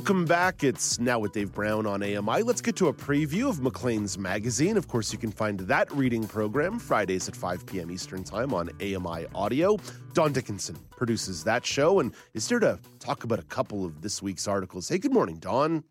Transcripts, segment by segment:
Welcome back. It's now with Dave Brown on AMI. Let's get to a preview of Maclean's Magazine. Of course, you can find that reading program Fridays at 5 p.m. Eastern Time on AMI Audio. Don Dickinson produces that show and is here to talk about a couple of this week's articles. Hey, good morning, Don.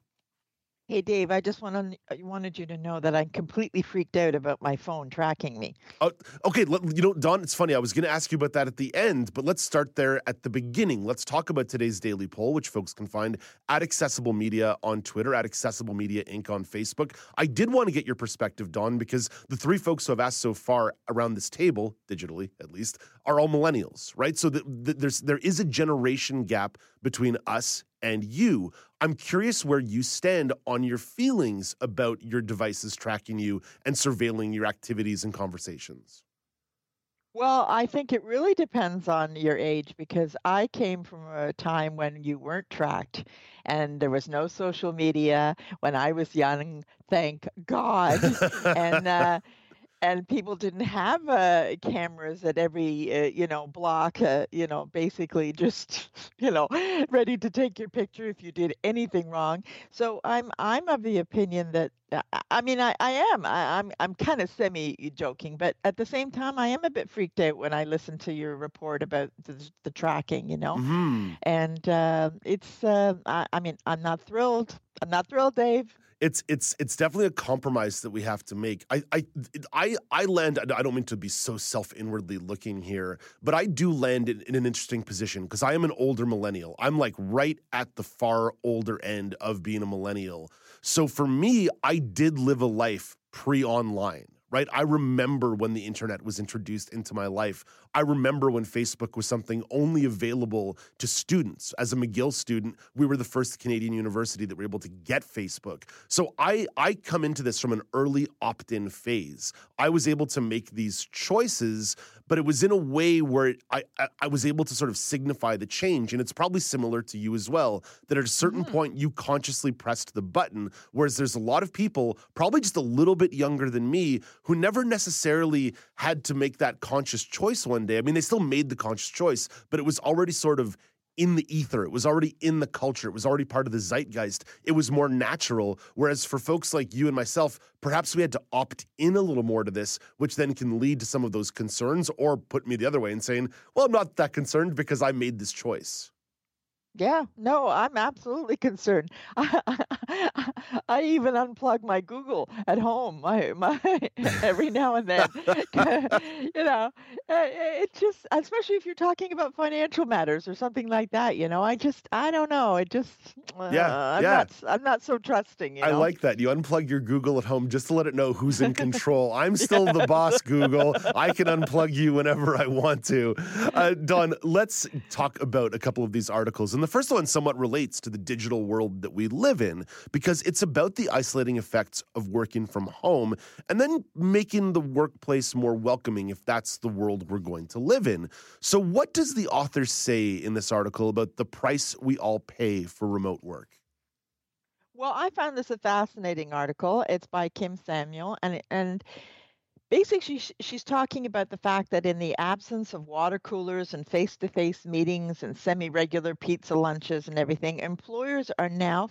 Hey, Dave, I just wanted, wanted you to know that I'm completely freaked out about my phone tracking me. Uh, okay, you know, Don, it's funny. I was going to ask you about that at the end, but let's start there at the beginning. Let's talk about today's daily poll, which folks can find at Accessible Media on Twitter, at Accessible Media Inc. on Facebook. I did want to get your perspective, Don, because the three folks who have asked so far around this table, digitally at least, are all millennials, right? So the, the, there's there is a generation gap between us and you. I'm curious where you stand on your feelings about your devices tracking you and surveilling your activities and conversations. Well, I think it really depends on your age because I came from a time when you weren't tracked and there was no social media when I was young, thank God. and uh, and people didn't have uh, cameras at every uh, you know block uh, you know basically just you know ready to take your picture if you did anything wrong so i'm i'm of the opinion that uh, i mean i, I am I, i'm i'm kind of semi joking but at the same time i am a bit freaked out when i listen to your report about the, the tracking you know mm-hmm. and uh, it's uh, I, I mean i'm not thrilled i'm not thrilled dave it's it's it's definitely a compromise that we have to make. I I I, I land. I don't mean to be so self inwardly looking here, but I do land in, in an interesting position because I am an older millennial. I'm like right at the far older end of being a millennial. So for me, I did live a life pre online right? I remember when the internet was introduced into my life. I remember when Facebook was something only available to students. As a McGill student, we were the first Canadian university that were able to get Facebook. So I I come into this from an early opt-in phase. I was able to make these choices but it was in a way where I, I, I was able to sort of signify the change. And it's probably similar to you as well, that at a certain mm-hmm. point you consciously pressed the button, whereas there's a lot of people, probably just a little bit younger than me, who never necessarily had to make that conscious choice one day. I mean, they still made the conscious choice, but it was already sort of in the ether. It was already in the culture. It was already part of the zeitgeist. It was more natural. Whereas for folks like you and myself, perhaps we had to opt in a little more to this, which then can lead to some of those concerns or put me the other way and saying, well, I'm not that concerned because I made this choice. Yeah, no, I'm absolutely concerned. I, even unplug my Google at home, my my every now and then. you know, it just, especially if you're talking about financial matters or something like that. You know, I just, I don't know. It just, yeah, uh, I'm yeah. not, I'm not so trusting. You know? I like that. You unplug your Google at home just to let it know who's in control. I'm still yeah. the boss, Google. I can unplug you whenever I want to. Uh, Don, let's talk about a couple of these articles. And the first one somewhat relates to the digital world that we live in because it's about the isolating effects of working from home and then making the workplace more welcoming if that's the world we're going to live in. So, what does the author say in this article about the price we all pay for remote work? Well, I found this a fascinating article. It's by Kim Samuel, and and basically she's, talking about the fact that in the absence of water coolers and face-to-face meetings and semi-regular pizza lunches and everything employers are now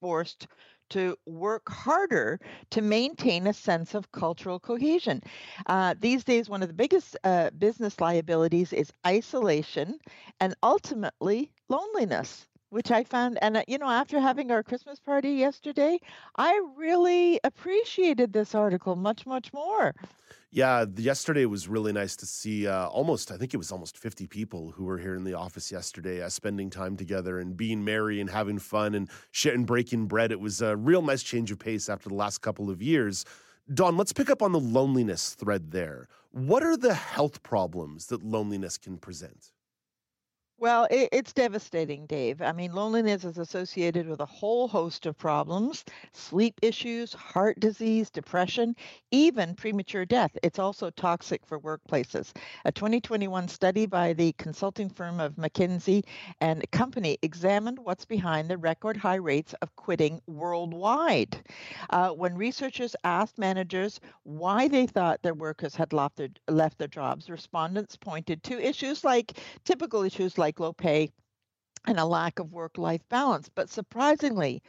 forced to work harder to maintain a sense of cultural cohesion. Uh, these days, one of the biggest uh, business liabilities is isolation and ultimately loneliness which I found, and uh, you know, after having our Christmas party yesterday, I really appreciated this article much, much more. Yeah, yesterday was really nice to see uh, almost, I think it was almost 50 people who were here in the office yesterday uh, spending time together and being merry and having fun and shit and breaking bread. It was a real nice change of pace after the last couple of years. Don, let's pick up on the loneliness thread there. What are the health problems that loneliness can present? Well, it, it's devastating, Dave. I mean, loneliness is associated with a whole host of problems sleep issues, heart disease, depression, even premature death. It's also toxic for workplaces. A 2021 study by the consulting firm of McKinsey and Company examined what's behind the record high rates of quitting worldwide. Uh, when researchers asked managers why they thought their workers had left their, left their jobs, respondents pointed to issues like typical issues like like low pay and a lack of work life balance. But surprisingly,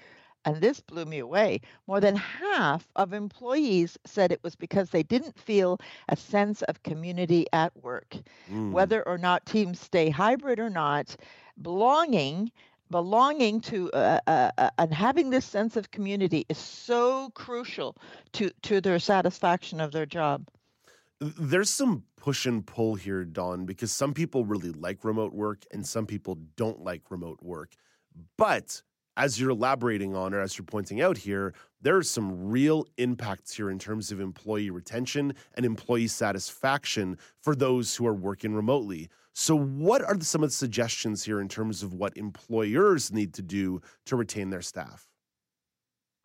and this blew me away, more than half of employees said it was because they didn't feel a sense of community at work. Mm. Whether or not teams stay hybrid or not, belonging belonging to uh, uh, uh, and having this sense of community is so crucial to to their satisfaction of their job there's some push and pull here, Don, because some people really like remote work and some people don't like remote work. But as you're elaborating on, or as you're pointing out here, there are some real impacts here in terms of employee retention and employee satisfaction for those who are working remotely. So, what are some of the suggestions here in terms of what employers need to do to retain their staff?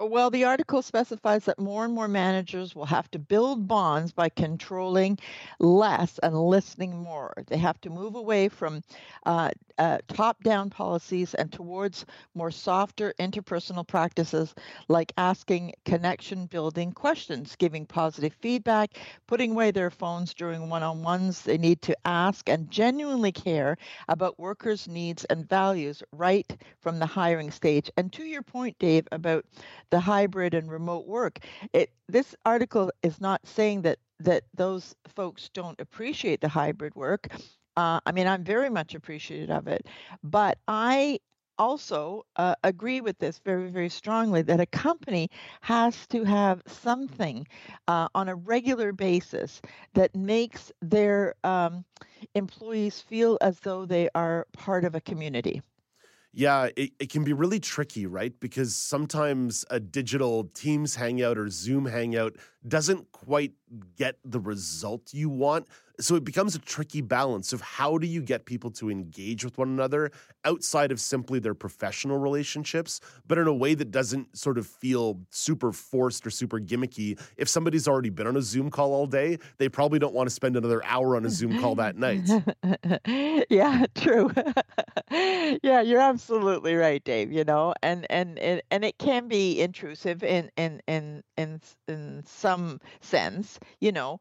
Well, the article specifies that more and more managers will have to build bonds by controlling less and listening more. They have to move away from uh, uh, top down policies and towards more softer interpersonal practices like asking connection building questions, giving positive feedback, putting away their phones during one on ones. They need to ask and genuinely care about workers' needs and values right from the hiring stage. And to your point, Dave, about the hybrid and remote work. It this article is not saying that that those folks don't appreciate the hybrid work. Uh, I mean, I'm very much appreciative of it, but I also uh, agree with this very, very strongly that a company has to have something uh, on a regular basis that makes their um, employees feel as though they are part of a community. Yeah, it, it can be really tricky, right? Because sometimes a digital Teams hangout or Zoom hangout doesn't quite get the result you want. So it becomes a tricky balance of how do you get people to engage with one another outside of simply their professional relationships, but in a way that doesn't sort of feel super forced or super gimmicky. If somebody's already been on a Zoom call all day, they probably don't want to spend another hour on a Zoom call that night. yeah, true. yeah, you're absolutely right, Dave, you know. And and and, and it can be intrusive in in in in in some sense, you know,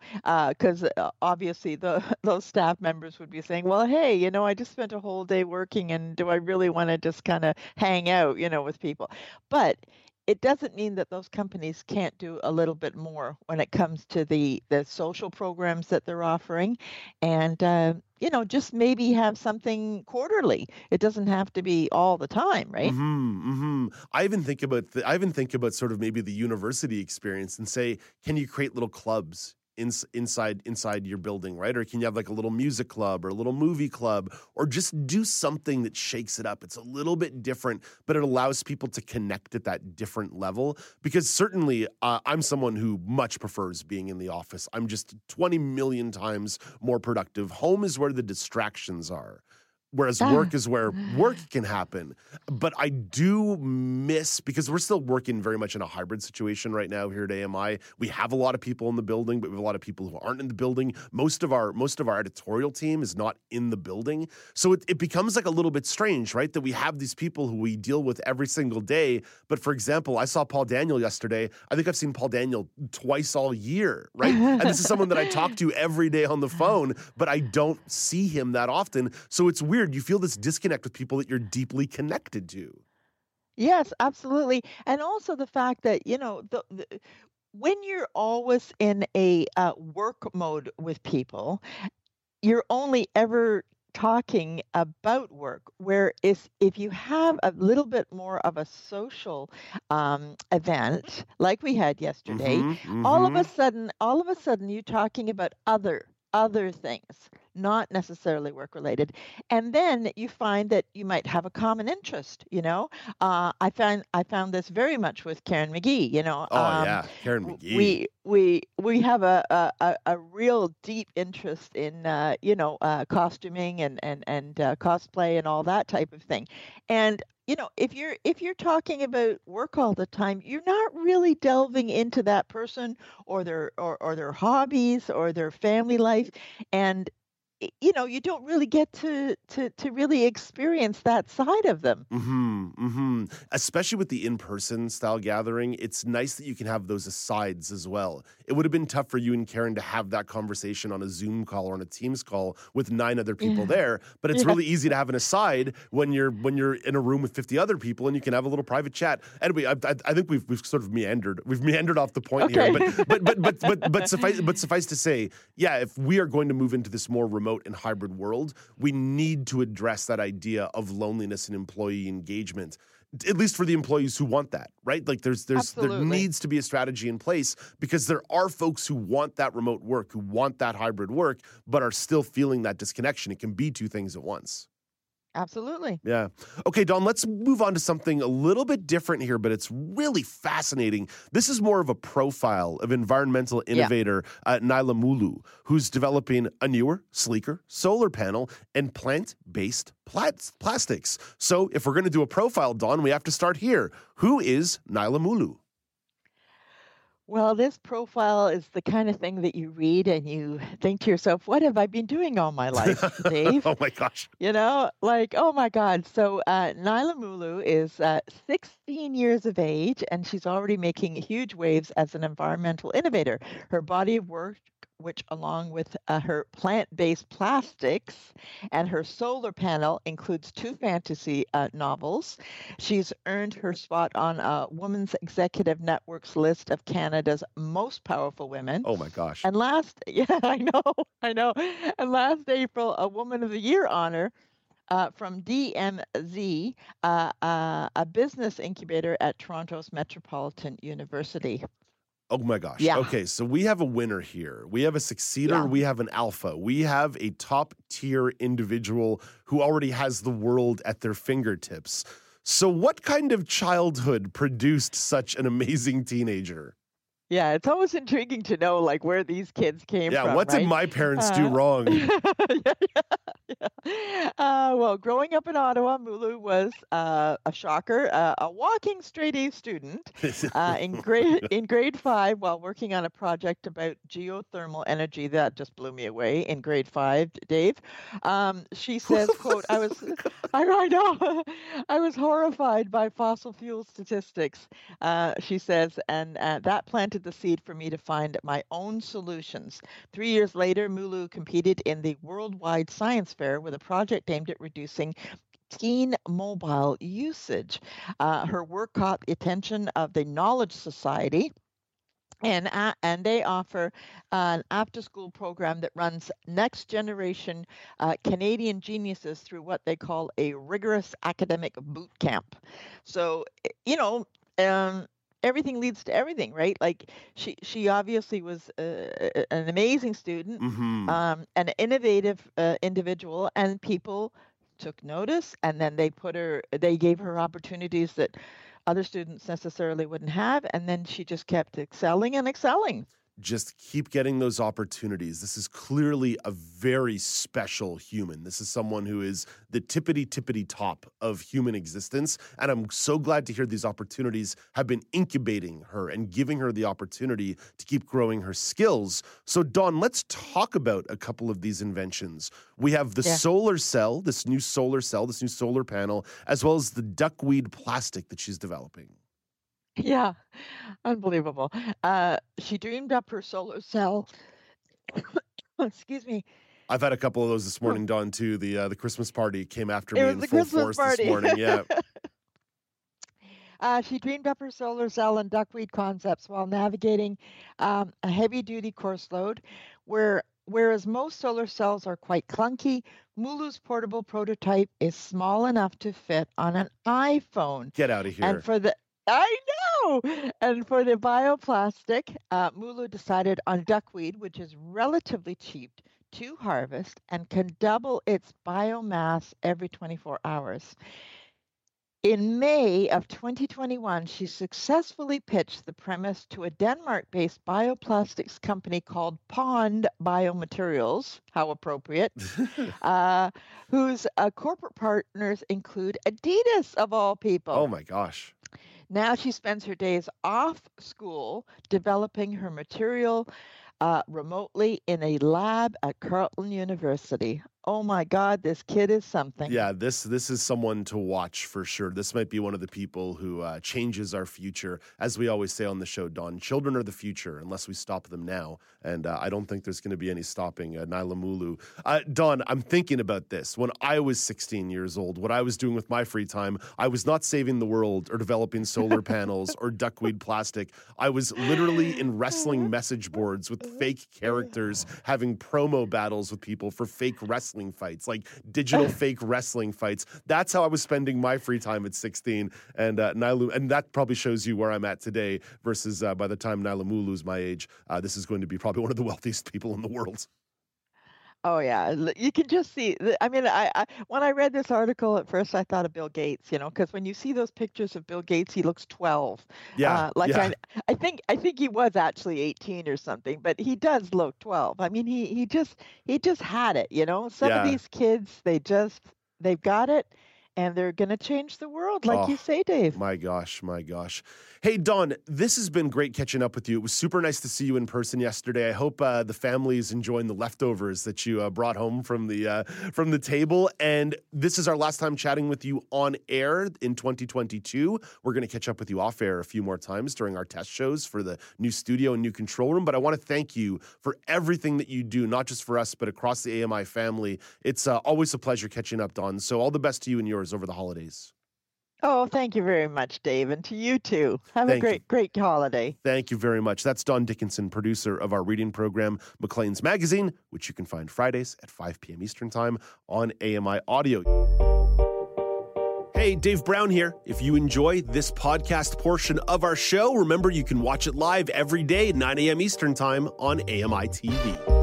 because uh, obviously the those staff members would be saying, "Well, hey, you know, I just spent a whole day working, and do I really want to just kind of hang out, you know, with people?" But it doesn't mean that those companies can't do a little bit more when it comes to the the social programs that they're offering, and uh, you know, just maybe have something quarterly. It doesn't have to be all the time, right? Mm-hmm, mm-hmm. I even think about I even think about sort of maybe the university experience and say, can you create little clubs? In, inside inside your building, right? Or can you have like a little music club or a little movie club, or just do something that shakes it up? It's a little bit different, but it allows people to connect at that different level. Because certainly, uh, I'm someone who much prefers being in the office. I'm just 20 million times more productive. Home is where the distractions are whereas work is where work can happen. But I do miss because we're still working very much in a hybrid situation right now here at AMI. We have a lot of people in the building, but we have a lot of people who aren't in the building. Most of our most of our editorial team is not in the building, so it, it becomes like a little bit strange, right? That we have these people who we deal with every single day. But for example, I saw Paul Daniel yesterday. I think I've seen Paul Daniel twice all year, right? and this is someone that I talk to every day on the phone, but I don't see him that often. So it's weird weird. You feel this disconnect with people that you're deeply connected to. Yes, absolutely. And also the fact that, you know, the, the when you're always in a uh, work mode with people, you're only ever talking about work whereas if you have a little bit more of a social um, event like we had yesterday mm-hmm, mm-hmm. all of a mm-hmm. sudden all of a sudden you're talking about other other things not necessarily work related. And then you find that you might have a common interest. You know, uh, I found I found this very much with Karen McGee. You know, Oh um, yeah, Karen McGee. we we we have a a, a real deep interest in uh, you know uh, costuming and and and uh, cosplay and all that type of thing, and you know if you're if you're talking about work all the time, you're not really delving into that person or their or, or their hobbies or their family life, and you know you don't really get to to to really experience that side of them. Mm-hmm. Mm-hmm. Especially with the in-person style gathering, it's nice that you can have those asides as well. It would have been tough for you and Karen to have that conversation on a Zoom call or on a Teams call with nine other people Yeah. there. But it's Yeah. really easy to have an aside when you're when you're in a room with 50 other people and you can have a little private chat. Anyway, I, I, I think we've we've sort of meandered. We've meandered off the point Okay. here. But but but but but but suffice but suffice to say, yeah, if we are going to move into this more remote and hybrid world, we need to address that idea of loneliness and employee engagement. At least for the employees who want that, right? Like there's there's there needs to be a strategy in place because there are folks who want that remote work, who want that hybrid work, but are still feeling that disconnection. It can be two things at once. Absolutely. Yeah. Okay, Don, let's move on to something a little bit different here, but it's really fascinating. This is more of a profile of environmental Yeah. innovator uh, Naila Moloo, who's developing a newer, sleeker solar panel and plant based plastics. So, if we're going to do a profile, Don, we have to start here. Who is Naila Moloo? Well, this profile is the kind of thing that you read and you think to yourself, what have I been doing all my life, Dave? oh my gosh. You know, like, oh my God. So, uh, Naila Moloo is uh, 16 years of age and she's already making huge waves as an environmental innovator. Her body of work, which, along with uh, her plant based plastics and her solar panel, includes two fantasy uh, novels. She's earned her spot on uh, Women's Executive Network's list of Canada's most powerful women. Oh my gosh. And last, yeah, I know, I know. And last April, a Woman of the Year honor uh, from DMZ, uh, uh, a business incubator at Toronto's Metropolitan University. Oh my gosh. Yeah. Okay, so we have a winner here. We have a succeeder, Yeah. we have an alpha. We have a top tier individual who already has the world at their fingertips. So, what kind of childhood produced such an amazing teenager? Yeah, it's always intriguing to know like where these kids came yeah, from. what did my parents do Uh, wrong? yeah, yeah, yeah. Uh, well, growing up in Ottawa, Moloo was uh, a shocker, uh, a walking straight A student. uh, in grade in grade five while working on a project about geothermal energy that just blew me away in grade five dave um, she says quote i was I, I know i was horrified by fossil fuel statistics uh, she says and uh, that planted the seed for me to find my own solutions three years later moloo competed in the worldwide science fair with a project aimed at reducing teen mobile usage uh, her work caught the attention of the Knowledge Society. And, uh, and they offer an after school program that runs next generation uh, Canadian geniuses through what they call a rigorous academic boot camp. So, you know, um, everything leads to everything, right? Like she, she obviously was uh, an amazing student, hmm um, an innovative uh, individual, and people took notice, and then they put her, they gave her opportunities that other students necessarily wouldn't have, and then she just kept excelling and excelling. Just keep getting those opportunities. This is clearly a very special human. This is someone who is the tippity tippity top of human existence. And I'm so glad to hear these opportunities have been incubating her and giving her the opportunity to keep growing her skills. So, Don, let's talk about a couple of these inventions. We have the Yeah. solar cell, this new solar cell, this new solar panel, as well as the duckweed plastic that she's developing. Yeah, unbelievable. Uh, she dreamed up her solar cell. Excuse me. I've had a couple of those this morning, Don. Too the uh, the Christmas party came after It me was in the full Christmas force party. this morning. Yeah, Uh, she dreamed up her solar cell and duckweed concepts while navigating um, a heavy duty course load. Where, whereas most solar cells are quite clunky, Moloo's portable prototype is small enough to fit on an iPhone. get out of here. And for the I know. And for the bioplastic, uh, Moloo decided on duckweed, which is relatively cheap to harvest and can double its biomass every 24 hours. In May of 2021, she successfully pitched the premise to a Denmark based bioplastics company called Pond Biomaterials, how appropriate, uh, whose uh, corporate partners include Adidas, of all people. Oh my gosh. Now she spends her days off school developing her material uh, remotely in a lab at Carleton University oh my god this kid is something. Yeah this this is someone to watch for sure. This might be one of the people who uh, changes our future. As we always say on the show don children are the future unless we stop them now. And uh, i don't think there's going to be any stopping uh, naila moloo. Uh, don i'm thinking about this. When i was 16 years old what i was doing with my free time i was not saving the world or developing solar panels or duckweed plastic. I was literally in wrestling message boards with fake characters having promo battles with people for fake wrestling wrestling fights, like digital fake wrestling fights. That's how I was spending my free time at 16. And uh, Naila, and that probably shows you where I'm at today versus uh, by the time Naila Moloo's my age, uh, this is going to be probably one of the wealthiest people in the world. Oh yeah, you can just see. I mean, I, I when I read this article at first, I thought of Bill Gates. You know, because when you see those pictures of Bill Gates, he looks twelve. Yeah, uh, like yeah. I, I think I think he was actually eighteen or something, but he does look twelve. I mean, he he just he just had it. You know, some Yeah. of these kids, they just they've got it, and they're gonna change the world, like you Oh, say, Dave. My gosh, my gosh. Hey, Don, this has been great catching up with you. It was super nice to see you in person yesterday. I hope uh, the family is enjoying the leftovers that you uh, brought home from the uh, from the table. And this is our last time chatting with you on air in 2022. We're going to catch up with you off air a few more times during our test shows for the new studio and new control room. But I want to thank you for everything that you do, not just for us, but across the AMI family. It's uh, always a pleasure catching up, Don. So all the best to you and yours over the holidays. Oh, thank you very much, Dave, and to you too. Have Thank a you. great great holiday. Thank you very much. That's Don Dickinson, producer of our reading program, Maclean's Magazine, which you can find Fridays at 5 p.m. Eastern Time on AMI Audio. Hey, Dave Brown here. If you enjoy this podcast portion of our show, remember you can watch it live every day at 9 a.m. Eastern Time on AMI TV.